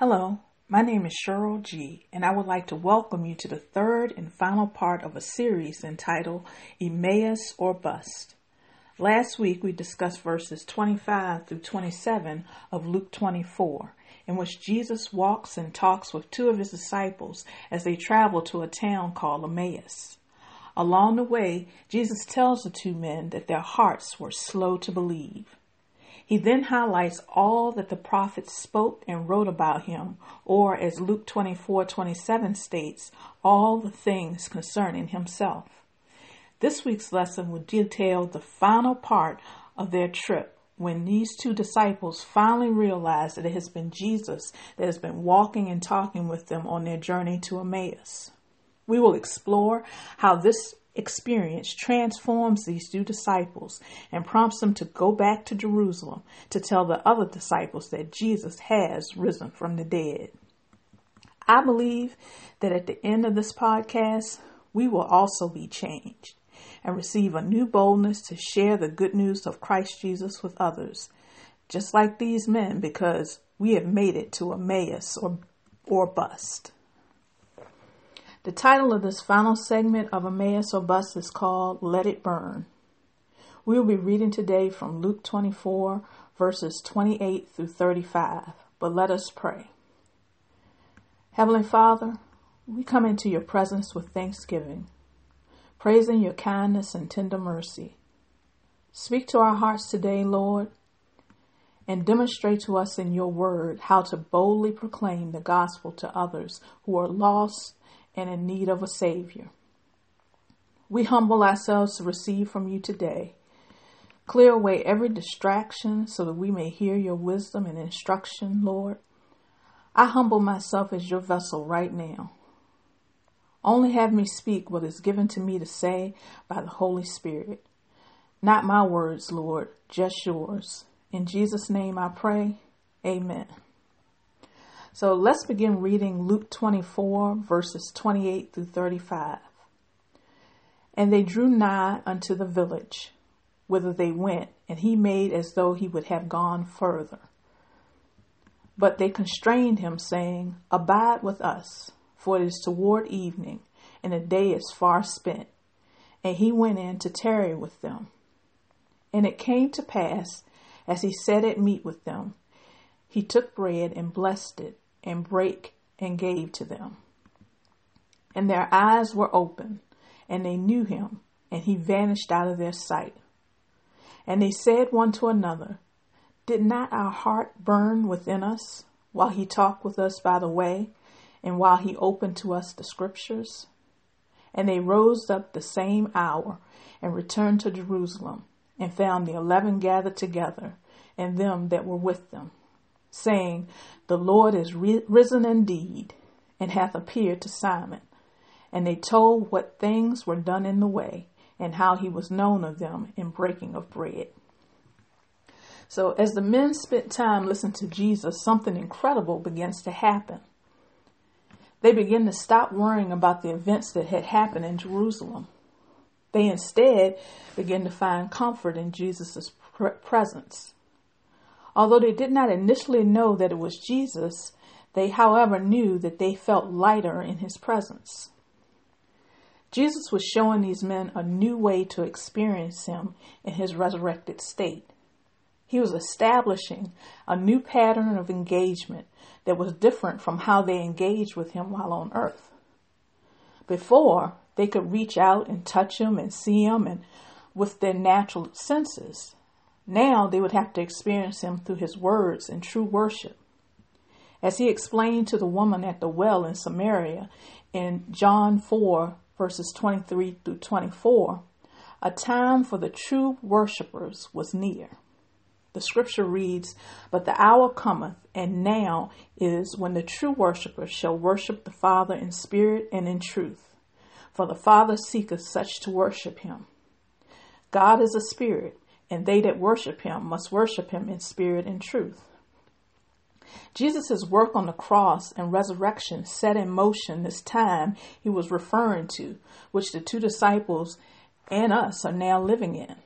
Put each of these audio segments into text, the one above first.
Hello, my name is Cheryl G, and I would like to welcome you to the third and final part of a series entitled Emmaus or Bust. Last week we discussed verses 25 through 27 of Luke 24, in which Jesus walks and talks with two of his disciples as they travel to a town called Emmaus. Along the way, Jesus tells the two men that their hearts were slow to believe. He then highlights all that the prophets spoke and wrote about him, or as Luke 24 27 states, all the things concerning himself. This week's lesson will detail the final part of their trip when these two disciples finally realize that it has been Jesus that has been walking and talking with them on their journey to Emmaus. We will explore how this experience transforms these two disciples and prompts them to go back to Jerusalem to tell the other disciples that Jesus has risen from the dead. I believe that at the end of this podcast, we will also be changed and receive a new boldness to share the good news of Christ Jesus with others, just like these men, because we have made it to Emmaus or, or bust. The title of this final segment of Emmaus or Bust is called Let It Burn. We will be reading today from Luke 24, verses 28 through 35. But let us pray. Heavenly Father, we come into your presence with thanksgiving, praising your kindness and tender mercy. Speak to our hearts today, Lord, and demonstrate to us in your word how to boldly proclaim the gospel to others who are lost and in need of a Savior. We humble ourselves to receive from you today. Clear away every distraction so that we may hear your wisdom and instruction, Lord. I humble myself as your vessel right now. Only have me speak what is given to me to say by the Holy Spirit. Not my words, Lord, just yours. In Jesus' name I pray. Amen. So let's begin reading Luke 24, verses 28 through 35. And they drew nigh unto the village whither they went, and he made as though he would have gone further. But they constrained him, saying, Abide with us, for it is toward evening, and the day is far spent. And he went in to tarry with them. And it came to pass, as he sat at meat with them, he took bread and blessed it, and brake and gave to them. And their eyes were open, and they knew him, and he vanished out of their sight. And they said one to another, Did not our heart burn within us while he talked with us by the way, and while he opened to us the scriptures? And they rose up the same hour and returned to Jerusalem, and found the eleven gathered together, and them that were with them saying, The Lord is risen indeed, and hath appeared to Simon. And they told what things were done in the way, and how he was known of them in breaking of bread. So, as the men spent time listening to Jesus, something incredible begins to happen. They begin to stop worrying about the events that had happened in Jerusalem. They instead begin to find comfort in Jesus' presence. Although they did not initially know that it was Jesus, they, however, knew that they felt lighter in his presence. Jesus was showing these men a new way to experience him in his resurrected state. He was establishing a new pattern of engagement that was different from how they engaged with him while on earth. Before, they could reach out and touch him and see him and with their natural senses. Now they would have to experience him through his words and true worship. As he explained to the woman at the well in Samaria in John 4, verses 23 through 24, a time for the true worshippers was near. The scripture reads, But the hour cometh, and now is when the true worshippers shall worship the Father in spirit and in truth. For the Father seeketh such to worship him. God is a spirit, and they that worship him must worship him in spirit and truth. Jesus' work on the cross and resurrection set in motion this time he was referring to, which the two disciples and us are now living in.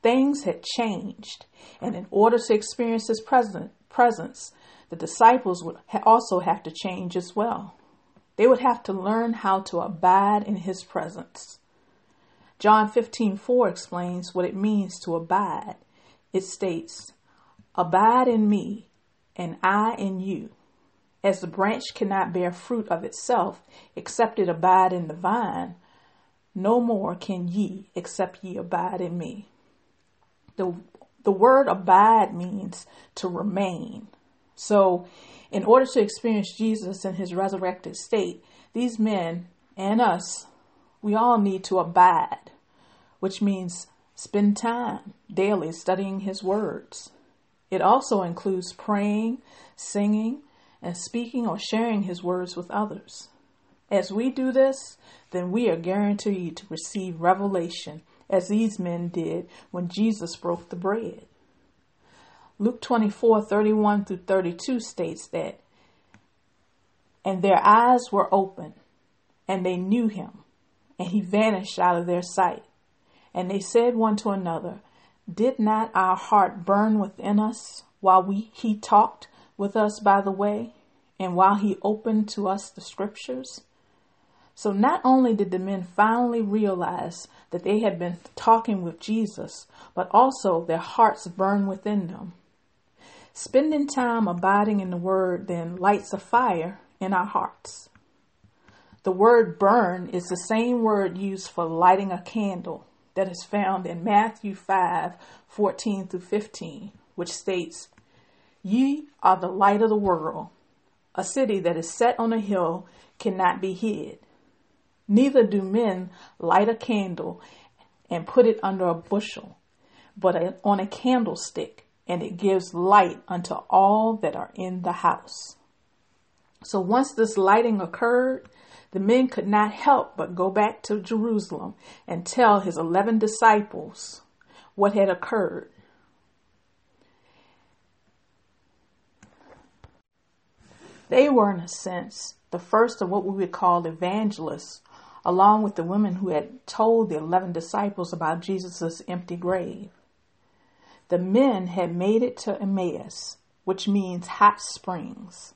Things had changed, and in order to experience his present, presence, the disciples would also have to change as well. They would have to learn how to abide in his presence. John 15:4 explains what it means to abide. It states, "Abide in me, and I in you. As the branch cannot bear fruit of itself except it abide in the vine, no more can ye except ye abide in me." The the word abide means to remain. So, in order to experience Jesus in his resurrected state, these men and us, we all need to abide, which means spend time daily studying his words. It also includes praying, singing, and speaking or sharing his words with others. As we do this, then we are guaranteed to receive revelation as these men did when Jesus broke the bread. Luke 24 31 through 32 states that, And their eyes were open, and they knew him, and he vanished out of their sight. And they said one to another, Did not our heart burn within us while we, he talked with us by the way, and while he opened to us the scriptures? So not only did the men finally realize that they had been talking with Jesus, but also their hearts burned within them. Spending time abiding in the Word then lights a fire in our hearts. The word burn is the same word used for lighting a candle that is found in Matthew 5 14 through 15, which states, Ye are the light of the world. A city that is set on a hill cannot be hid. Neither do men light a candle and put it under a bushel, but on a candlestick, and it gives light unto all that are in the house. So once this lighting occurred, the men could not help but go back to Jerusalem and tell his eleven disciples what had occurred. They were, in a sense, the first of what we would call evangelists along with the women who had told the 11 disciples about Jesus' empty grave. The men had made it to Emmaus, which means hot springs.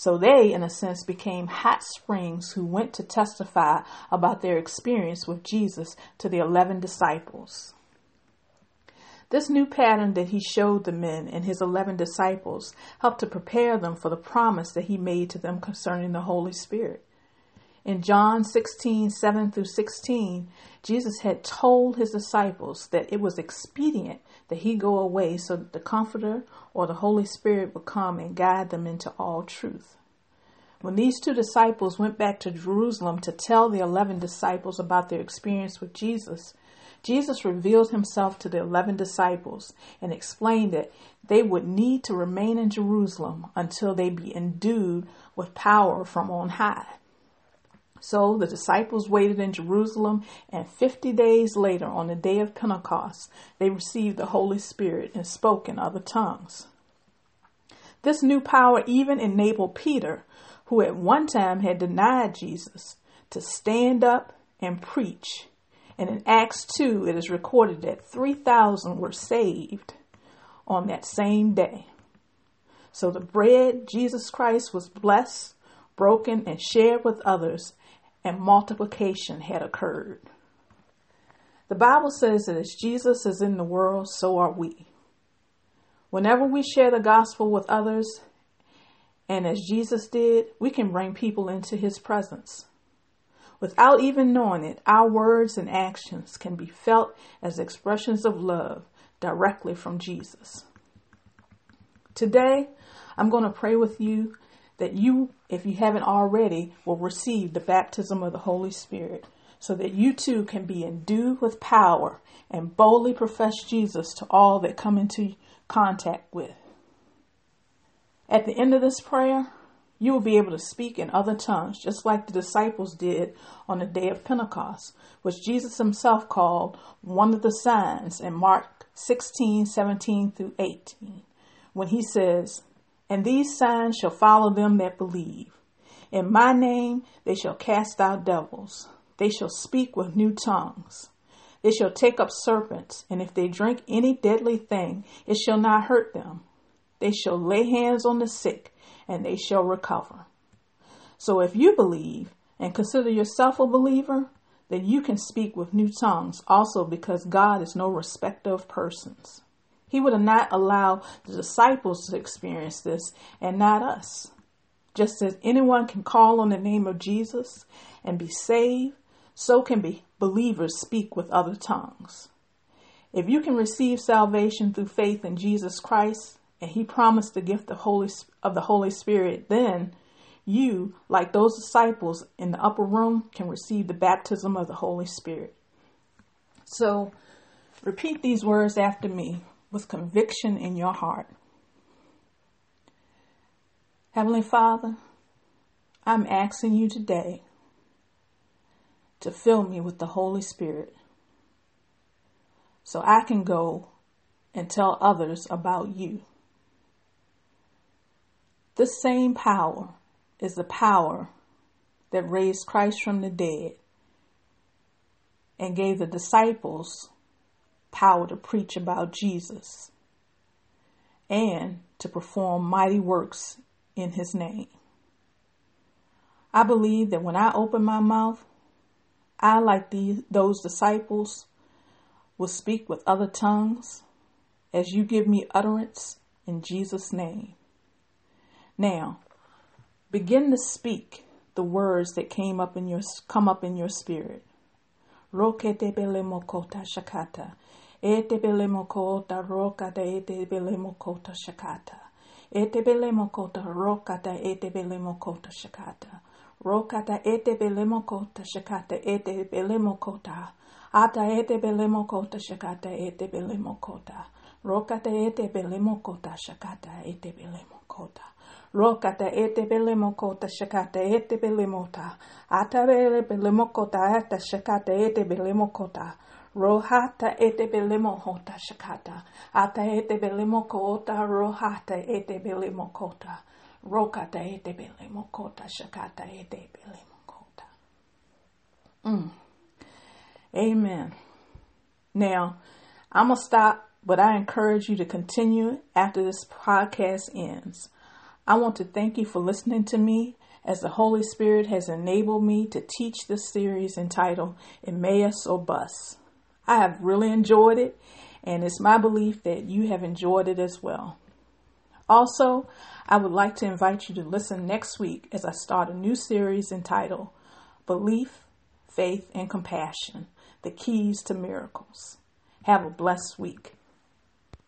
So they, in a sense, became hot springs who went to testify about their experience with Jesus to the 11 disciples. This new pattern that he showed the men and his 11 disciples helped to prepare them for the promise that he made to them concerning the Holy Spirit. In John 16, 7 through 16, Jesus had told his disciples that it was expedient that he go away so that the Comforter or the Holy Spirit would come and guide them into all truth. When these two disciples went back to Jerusalem to tell the eleven disciples about their experience with Jesus, Jesus revealed himself to the eleven disciples and explained that they would need to remain in Jerusalem until they be endued with power from on high. So the disciples waited in Jerusalem, and 50 days later, on the day of Pentecost, they received the Holy Spirit and spoke in other tongues. This new power even enabled Peter, who at one time had denied Jesus, to stand up and preach. And in Acts 2, it is recorded that 3,000 were saved on that same day. So the bread, Jesus Christ, was blessed, broken, and shared with others and multiplication had occurred. The Bible says that as Jesus is in the world, so are we. Whenever we share the gospel with others, and as Jesus did, we can bring people into his presence. Without even knowing it, our words and actions can be felt as expressions of love directly from Jesus. Today, I'm going to pray with you that you, if you haven't already, will receive the baptism of the Holy Spirit so that you too can be endued with power and boldly profess Jesus to all that come into contact with. At the end of this prayer, you will be able to speak in other tongues, just like the disciples did on the day of Pentecost, which Jesus himself called one of the signs in Mark 16, 17 through 18, when he says, and these signs shall follow them that believe. In my name they shall cast out devils. They shall speak with new tongues. They shall take up serpents, and if they drink any deadly thing, it shall not hurt them. they shall lay hands on the sick, and they shall recover. So if you believe and consider yourself a believer, then you can speak with new tongues also because God is no respecter of persons. He would have not allowed the disciples to experience this and not us. Just as anyone can call on the name of Jesus and be saved, so can be believers speak with other tongues. If you can receive salvation through faith in Jesus Christ, and he promised the gift of, Holy, of the Holy Spirit, then you, like those disciples in the upper room, can receive the baptism of the Holy Spirit. So repeat these words after me with conviction in your heart. Heavenly Father, I'm asking you today to fill me with the Holy Spirit so I can go and tell others about you. This same power is the power that raised Christ from the dead and gave the disciples power to preach about Jesus and to perform mighty works in his name. I believe that when I open my mouth, I, like these, those disciples, will speak with other tongues as you give me utterance in Jesus' name. Now, begin to speak the words that came up in your come up in your spirit. Rokete shakata. Ete bele mokota rokata ete bele mokota shakata. Ete bele mokota rokata ete bele mokota shakata. Rokata ete bele mokota shakata ete bele mokota. Ata ete bele mokota shakata ete bele mokota. Rokata ete bele mokota shakata ete bele mokota. Rokata ete bele mokota shakata ete bele mota. Ata bele bele mokota ata shakata ete bele mokota. Rohata ete bele mohota shakata. Ata ete bele mokota rohata ete bele mokota. Rokata ete bele mokota shakata ete bele mokota. Mm. Amen. Now, I'm going to stop, but I encourage you to continue after this podcast ends. I want to thank you for listening to me as the Holy Spirit has enabled me to teach this series entitled Emmaus or Bust. I have really enjoyed it, and it's my belief that you have enjoyed it as well. Also, I would like to invite you to listen next week as I start a new series entitled Belief, Faith, and Compassion The Keys to Miracles. Have a blessed week.